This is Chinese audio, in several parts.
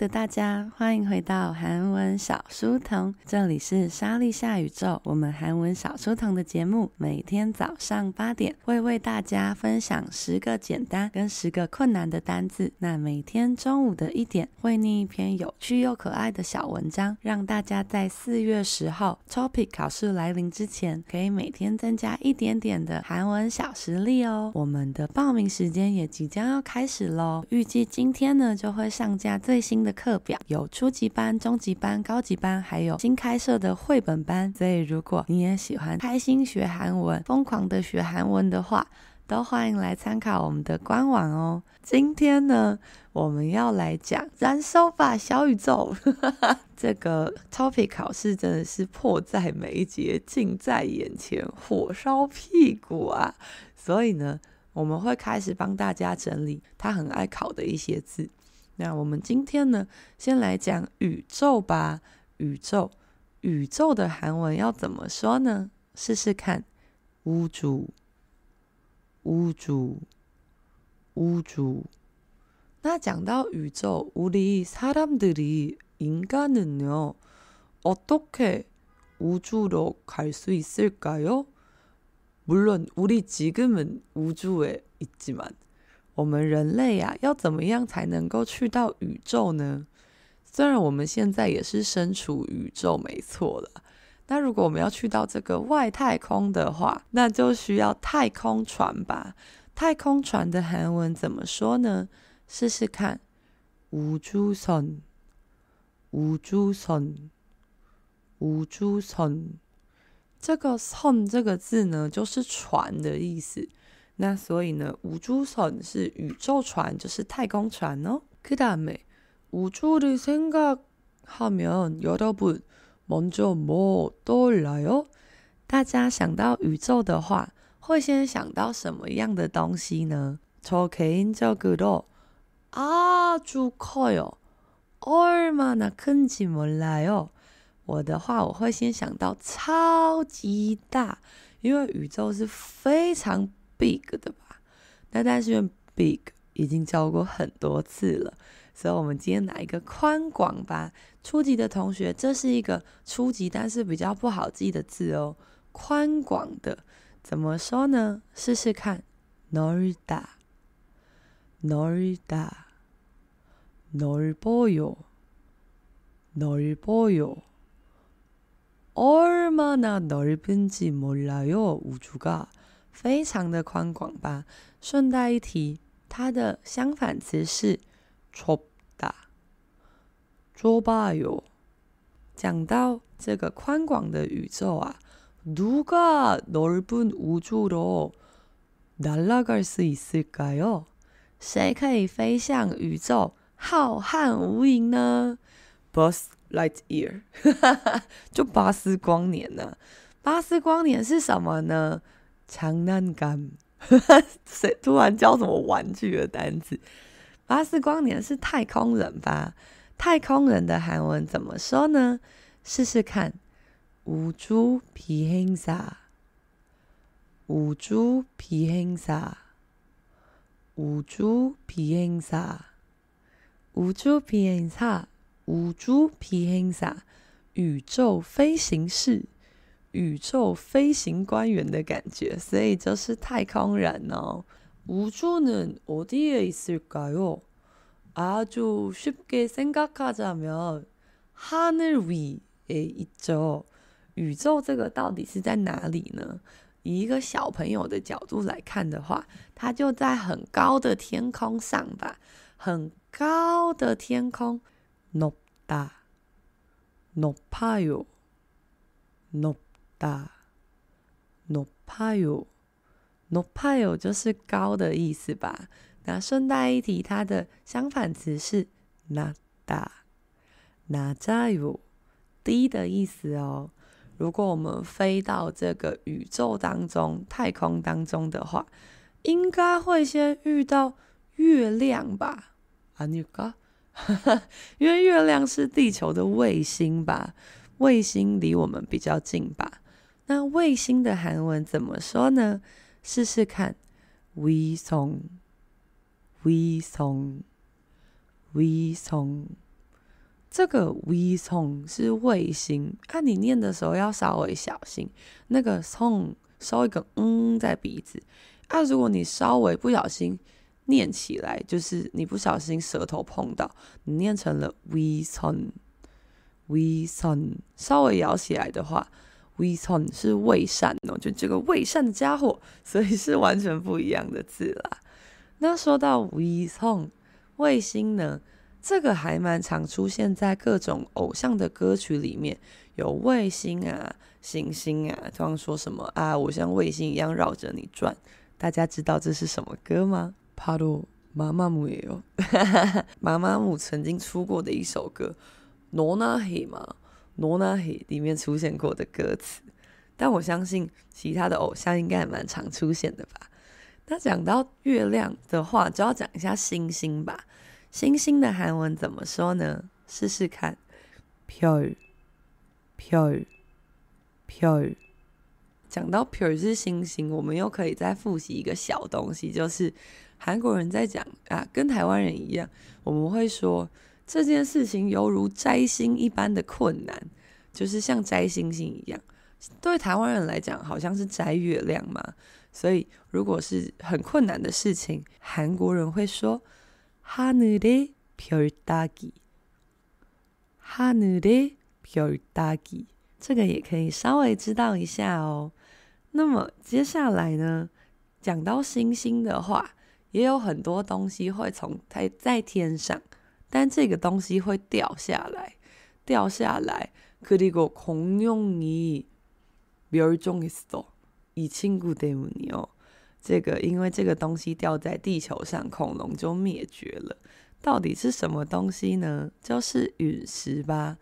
的大家，欢迎回到韩文小书童，这里是莎莉夏宇宙。我们韩文小书童的节目，每天早上八点会为大家分享十个简单跟十个困难的单字。那每天中午的一点会念一篇有趣又可爱的小文章，让大家在四月十号 topic 考试来临之前，可以每天增加一点点的韩文小实力哦。我们的报名时间也即将要开始喽，预计今天呢就会上架最新的课表，有初级班、中级班、高级班，还有新开设的绘本班。所以，如果你也喜欢开心学韩文、疯狂的学韩文的话，都欢迎来参考我们的官网哦。今天呢，我们要来讲“燃烧吧，小宇宙”。这个 topic 考试真的是迫在眉睫、近在眼前、火烧屁股啊！所以呢，我们会开始帮大家整理他很爱考的一些字。那我们今天呢，先来讲宇宙吧。宇宙，宇宙的韩文要怎么说呢？试试看，우주，우주，우주。那讲到宇宙，우리사람들이인간은요어떻게우주로갈수있을까요물론우리지금은우주에있지만 我们人类呀、啊，要怎么样才能够去到宇宙呢？虽然我们现在也是身处宇宙，没错了。那如果我们要去到这个外太空的话，那就需要太空船吧？太空船的韩文怎么说呢？试试看，우주선，우주선，우주선。这个선这个字呢，就是船的意思。 那所以呢，우주선是宇宙船，就是太空船哦。그다음에우주를생각하면여러분먼저뭐떠올라요？大家想到宇宙的话，会先想到什么样的东西呢？저개인적으로아주커요얼마나큰지몰라요。我的话，我会先想到超级大，因为宇宙是非常。 big 的吧，那但是因为 big 已经教过很多次了，所以我们今天来一个宽广吧。初级的同学，这是一个初级但是比较不好记的字哦。宽广的怎么说呢？试试看，넓다，넓다，넓어요，넓어요，얼마나넓은지몰라요우주가 非常的宽广吧。顺带一提，它的相反词是좁다，좁아요。讲到这个宽广的宇宙啊，누가넓은우주로날아갈수있을까요？谁可以飞向宇宙浩瀚无垠呢？Buzz Lightyear，就巴斯光年呢、啊？巴斯光年是什么呢？ 长难感，谁突然教什么玩具的单词？巴斯光年是太空人吧？太空人的韩文怎么说呢？试试看，우주비행사，우주비행사，우주비행사，우주비행사，우주비행사，宇宙飞行士。 宇宙飞行官员的感觉，所以就是太空人哦。우주는어디에있을까요아주쉽게생각하자면하늘위에있죠。宇宙这个到底是在哪里呢？以一个小朋友的角度来看的话，它就在很高的天空上吧。很高的天空，높다높아요높 大높아요높아요就是高的意思吧？那顺带一提，它的相反词是낮다낮아요低的意思哦。如果我们飞到这个宇宙当中、太空当中的话，应该会先遇到月亮吧？아닐까？因为月亮是地球的卫星吧？卫星离我们比较近吧？ 那卫星的韩文怎么说呢？试试看，위성，위성，위성， 这个위성是卫星，啊，你念的时候要稍微小心，那个성收一个嗯在鼻子，啊，如果你稍微不小心念起来，就是你不小心舌头碰到，你念成了위성，위성稍微咬起来的话， Wison 是魏善哦，就这个魏善的家伙，所以是完全不一样的字啦。那说到 Wison 卫星呢，这个还蛮常出现在各种偶像的歌曲里面，有卫星啊、行星啊，通常说什么啊，我像卫星一样绕着你转。大家知道这是什么歌吗？帕鲁妈妈姆也有，妈妈姆曾经出过的一首歌，《罗纳黑》吗？노나해里面出现过的歌词。但我相信其他的偶像应该还蛮常出现的吧。那讲到月亮的话，就要讲一下星星吧。星星的韩文怎么说呢？试试看，별， 별， 별。讲到별是星星，我们又可以再复习一个小东西，就是韩国人在讲啊，跟台湾人一样，我们会说 这件事情犹如摘星一般的困难，就是像摘星星一样。对台湾人来讲，好像是摘月亮嘛，所以如果是很困难的事情，韩国人会说。하늘의별따기，하늘의별따기，这个也可以稍微知道一下哦。那么接下来呢，讲到星星的话，也有很多东西会从它在天上， 但这个东西会掉下来，掉下来。그리고공룡이멸종했어이친구때문이요这个因为这个东西掉在地球上，恐龙就灭绝了。到底是什么东西呢？就是陨石吧。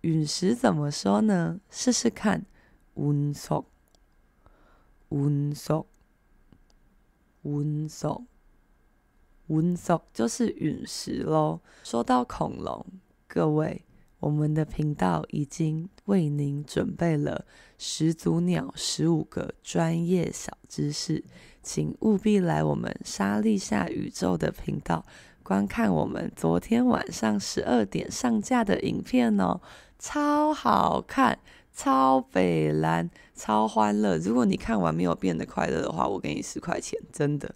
陨石怎么说呢？试试看，운석，运석，运석， 运석就是陨石喽。说到恐龙，各位。我们的频道已经为您准备了始祖鸟十五个专业小知识，请务必来我们莎莉夏宇宙的频道观看我们昨天晚上十二点上架的影片哦，超好看，超北蓝，超欢乐。如果你看完没有变得快乐的话，我给你十块钱，真的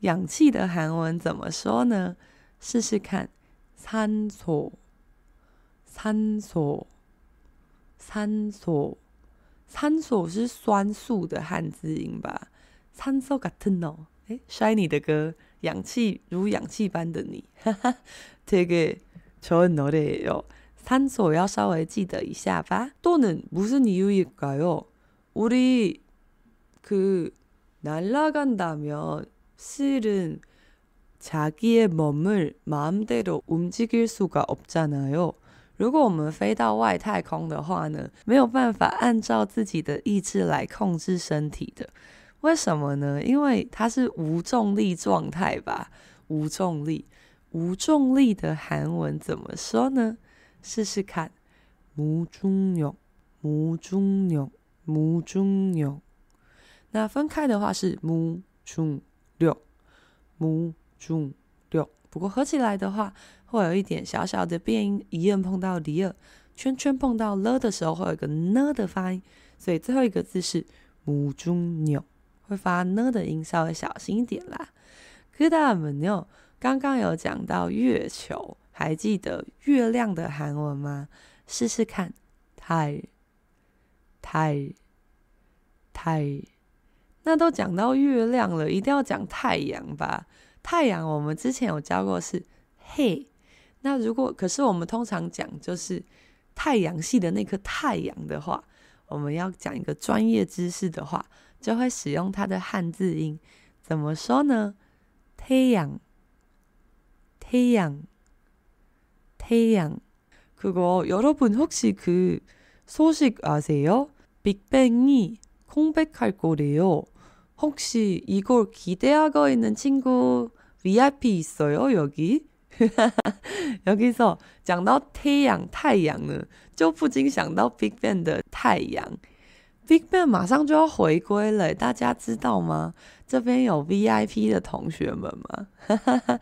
氧气的韩文怎么说呢？试试看。산소，산소，산소，산소是酸素的汉字音吧？산소같은 너，诶，Shiny 的歌，氧气如氧气般的你，哈哈，这个좋은노래예요。산소要稍微记得一下吧。또는무슨이유일까요우리그날아간다면 실은 자기의몸을마음대로움직일수가없잖아요。如果我们飞到外太空的话呢，没有办法按照自己的意志来控制身体的。为什么呢？因为它是无重力状态吧？无重力，无重力的韩文怎么说呢？试试看，无重力，无重力，无重力。那分开的话是无重 六母猪六。不过合起来的话会有一点小小的变音一摁碰到迪尔圈圈碰到了的时候会有个呢的发音所以最后一个字是母猪牛会发呢的音稍微小心一点啦。疙瘩很牛刚刚有讲到月球还记得月亮的韩文吗？试试看太太太那都讲到月亮了，一定要讲太阳吧。太阳，我们之前有教过是嘿。那如果可是我们通常讲就是太阳系的那颗太阳的话，我们要讲一个专业知识的话，就会使用它的汉字音，怎么说呢？太阳，太阳，太阳。 그거 여러분 혹시 그 소식 아세요? 빅뱅이 컴백할 거래요. 혹시 이걸 기대하고 있는 친구 VIP 있어요, 여기? 여기서 讲到太阳太阳呢，就不禁想到 BigBang 的太阳。BigBang 马上就要回归了，大家知道吗？这边有 VIP 的同学们吗？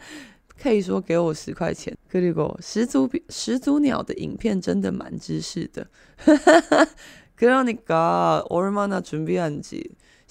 可以说给我十块钱。그리고始祖始祖鸟的影片真的蛮知识的。그러니까얼마나준비한지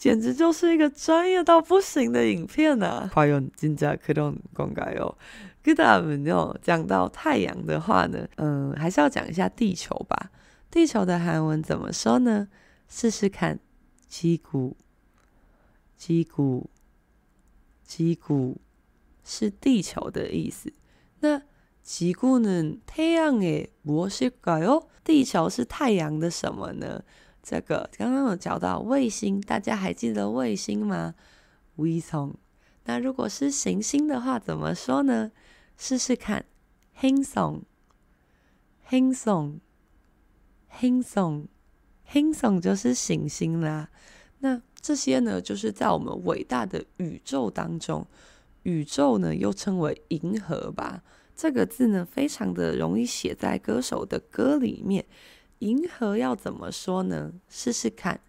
简直就是一个专业到不行的影片呐、啊！还有金家克隆公开哦，跟大家们有讲到太阳的话呢，嗯，还是要讲一下地球吧。地球的韩文怎么说呢？试试看。基谷，基谷，基谷是地球的意思。那基谷呢？太阳诶，무엇일까요？地球是太阳的什么呢？ 这个刚刚有讲到卫星，大家还记得卫星吗？song。那如果是行星的话，怎么说呢？试试看，song song song song song 就是行星啦。那这些呢，就是在我们伟大的宇宙当中，宇宙呢又称为银河吧。这个字呢，非常的容易写在歌手的歌里面。银河要怎么说呢？试试看，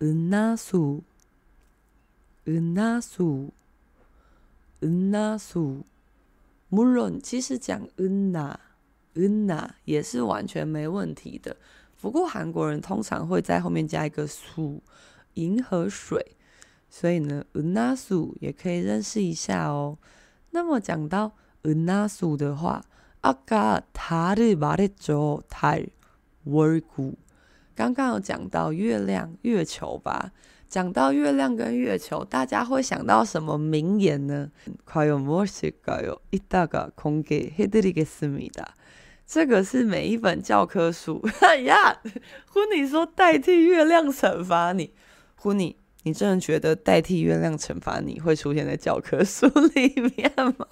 은하수，은하수，은하수。물론，其实讲은하，은하也是完全没问题的。不过韩国人通常会在后面加一个수，银河水，所以呢，은하수也可以认识一下哦。那么讲到은하수的话，아까달을말했죠 달， 월구。刚刚有讲到月亮、月球吧？讲到月亮跟月球，大家会想到什么名言呢？과연 무엇일까요이따가공개해드리겠습니다这个是每一本教科书。哎呀，婚你说代替月亮惩罚你，婚你，你真的觉得代替月亮惩罚你会出现在教科书里面吗？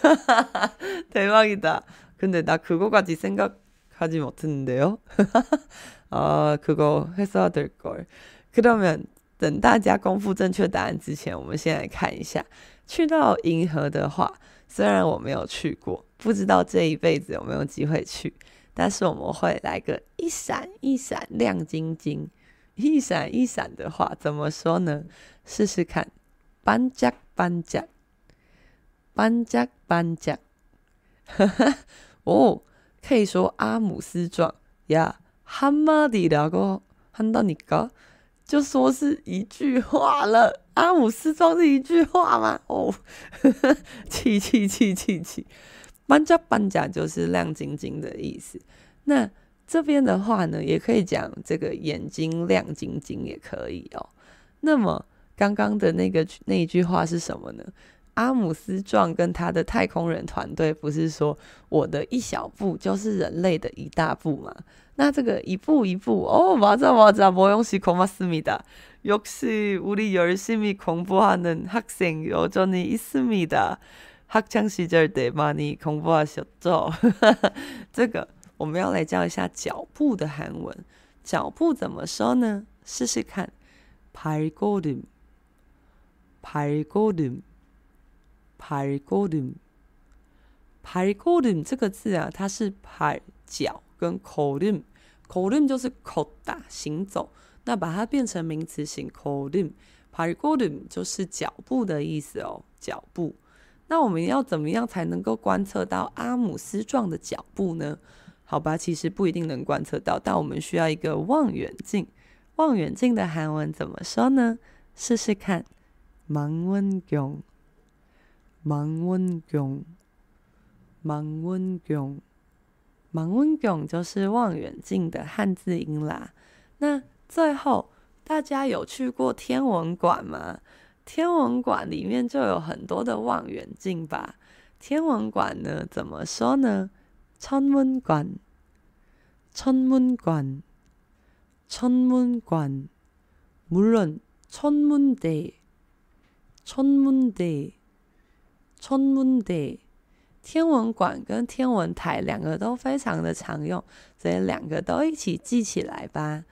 哈哈哈，대박이다근데나그거까지생각 하지못했는데요哈哈哈，啊，그거했어야될걸그러면等大家公布正确答案之前，我们先来看一下，去到银河的话。虽然我没有去过，不知道这一辈子有没有机会去，但是我们会来个一闪一闪亮晶晶，一闪一闪的话怎么说呢？试试看，반짝반짝반짝반짝哦， 可以说阿姆斯壮呀，哈马迪达个，看到你哥，就说是一句话了。阿姆斯壮是一句话吗？哦，气气气气气，搬家搬家就是亮晶晶的意思。那这边的话呢，也可以讲这个眼睛亮晶晶也可以哦。那么刚刚的那个那一句话是什么呢？阿姆斯壮跟他的太空人团队不是说我的一小步就是人类的一大步吗？那这个一步一步哦，맞아맞아모형씨고맙습니다역시우리열심히공부하는학생여전히있습니다학창시절때많이공부하셨죠 这个我们要来教一下脚步的韩文，脚步怎么说呢？试试看，발걸음발걸음 발걸음 발걸음这个字啊，它是발脚。跟口令，口令就是口打行走，那把它变成名词型口令，발걸음就是脚步的意思哦，脚步。那我们要怎么样才能够观测到阿姆斯壮的脚步呢？好吧，其实不一定能观测到，但我们需要一个望远镜。望远镜的韩文怎么说呢？试试看，망원경， 망원경，망원경。 망원경就是望远镜的汉字音啦。那最后，大家有去过天文馆吗？天文馆里面就有很多的望远镜吧。天文馆呢，怎么说呢？천문馆，천문馆，천문馆。물론천문대，천문대， 천문대。天文馆跟天文台两个都非常的常用，所以两个都一起记起来吧。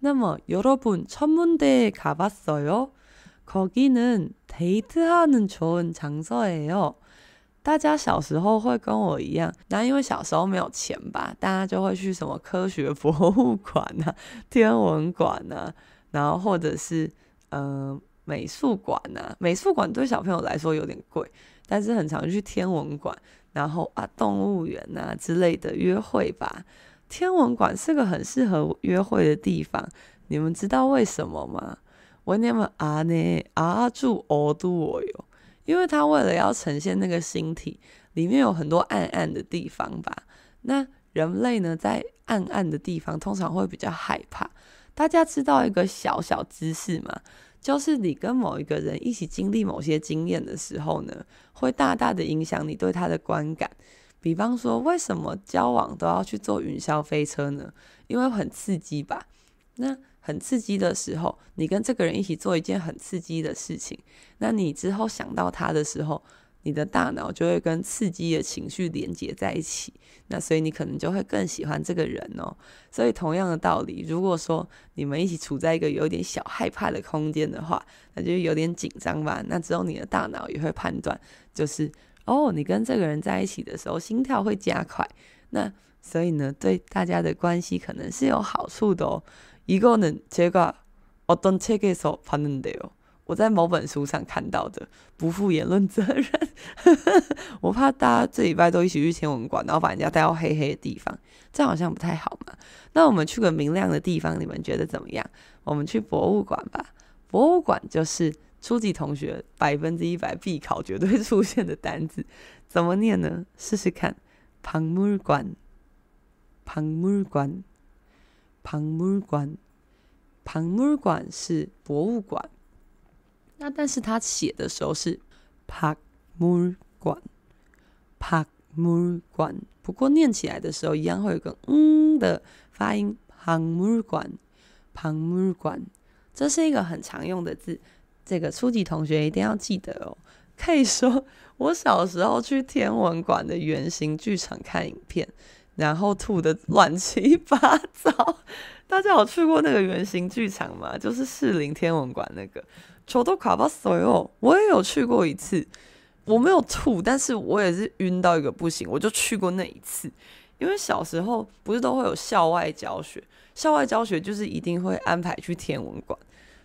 那么여러분천문대에가봤어요거기는데이트하는좋은장소예요。大家小时候会跟我一样，那因为小时候没有钱吧，大家就会去什么科学博物馆啊、天文馆啊，然后或者是嗯、呃、 美术馆啊。美术馆对小朋友来说有点贵，但是很常去天文馆。然后啊，动物园啊之类的约会吧。天文馆是个很适合约会的地方，你们知道为什么吗？为什么啊呢？啊住哦都我哟，因为它为了要呈现那个星体里面有很多暗暗的地方吧。那人类呢，在暗暗的地方通常会比较害怕。大家知道一个小小知识吗？就是你跟某一个人一起经历某些经验的时候呢，会大大的影响你对他的观感。比方说，为什么交往都要去坐云霄飞车呢？因为很刺激吧。那很刺激的时候，你跟这个人一起做一件很刺激的事情，那你之后想到他的时候，你的大脑就会跟刺激的情绪连接在一起，那所以你可能就会更喜欢这个人哦。所以同样的道理，如果说你们一起处在一个有点小害怕的空间的话，那就有点紧张吧。那之后你的大脑也会判断，就是哦，你跟这个人在一起的时候心跳会加快。那所以呢，对大家的关系可能是有好处的哦。이거는제가어떤책에서봤는데요。 我在某本书上看到的，不负言论责任。我怕大家这礼拜都一起去天文馆，然后把人家带到黑黑的地方，这样好像不太好嘛。那我们去个明亮的地方，你们觉得怎么样？我们去博物馆吧。博物馆就是初级同学百分之一百必考绝对出现的单字，怎么念呢？试试看。박물馆，박물馆，박물馆，박물馆是博物馆。 那但是他写的时候是 park mur 馆 park mur 馆，不过念起来的时候一样会有个嗯的发音 park mur 馆 park mur 馆，这是一个很常用的字，这个初级同学一定要记得哦。可以说我小时候去天文馆的圆形剧场看影片。然后吐的乱七八糟。大家有去过那个圆形剧场吗？就是士林天文馆那个。求都卡巴索哟，我也有去过一次，我没有吐，但是我也是晕到一个不行，我就去过那一次。因为小时候不是都会有校外教学，校外教学就是一定会安排去天文馆，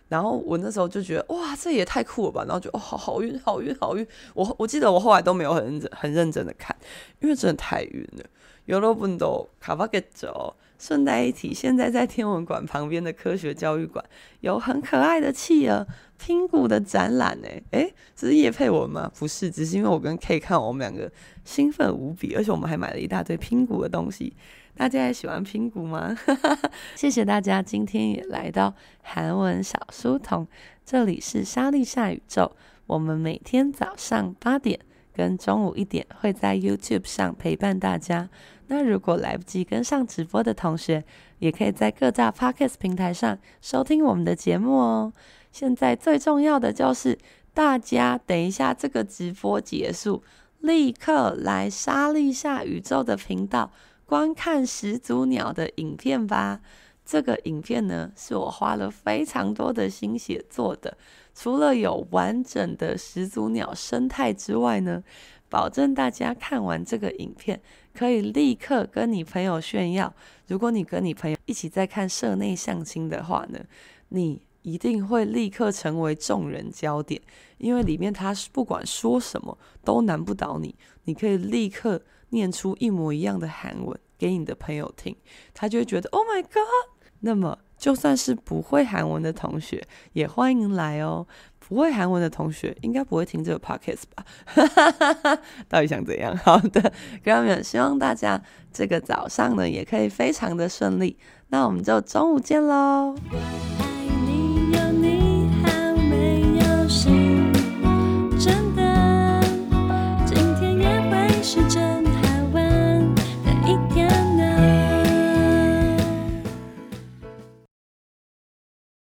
然后我那时候就觉得哇，这也太酷了吧，然后就哦，好好晕，好晕，好晕。我我记得我后来都没有很认真、很认真的看，因为真的太晕了。여러분도가봐겠죠 顺带一提，现在在天文馆旁边的科学教育馆有很可爱的企鹅拼骨的展览呢。诶，这是叶佩文吗？不是，只是因为我跟 K 看我们两个兴奋无比，而且我们还买了一大堆拼骨的东西。大家也喜欢拼骨吗？谢谢大家今天也来到韩文小书童，这里是莎莉夏宇宙。我们每天早上八点跟中午一点会在 YouTube 上陪伴大家。那如果来不及跟上直播的同学，也可以在各大 Podcast 平台上收听我们的节目哦。现在最重要的就是，大家等一下这个直播结束，立刻来莎莉夏宇宙的频道观看始祖鸟的影片吧。这个影片呢，是我花了非常多的心血做的，除了有完整的始祖鸟生态之外呢，保证大家看完这个影片，可以立刻跟你朋友炫耀。如果你跟你朋友一起在看社内相亲的话呢，你一定会立刻成为众人焦点，因为里面他不管说什么都难不倒你。你可以立刻念出一模一样的韩文给你的朋友听，他就会觉得 Oh my God！那么。就算是不会韩文的同学，也欢迎来哦。不会韩文的同学应该不会听这个 podcast 吧？到底想怎样？好的，g r a m m a，希望大家这个早上呢也可以非常的顺利。那我们就中午见喽。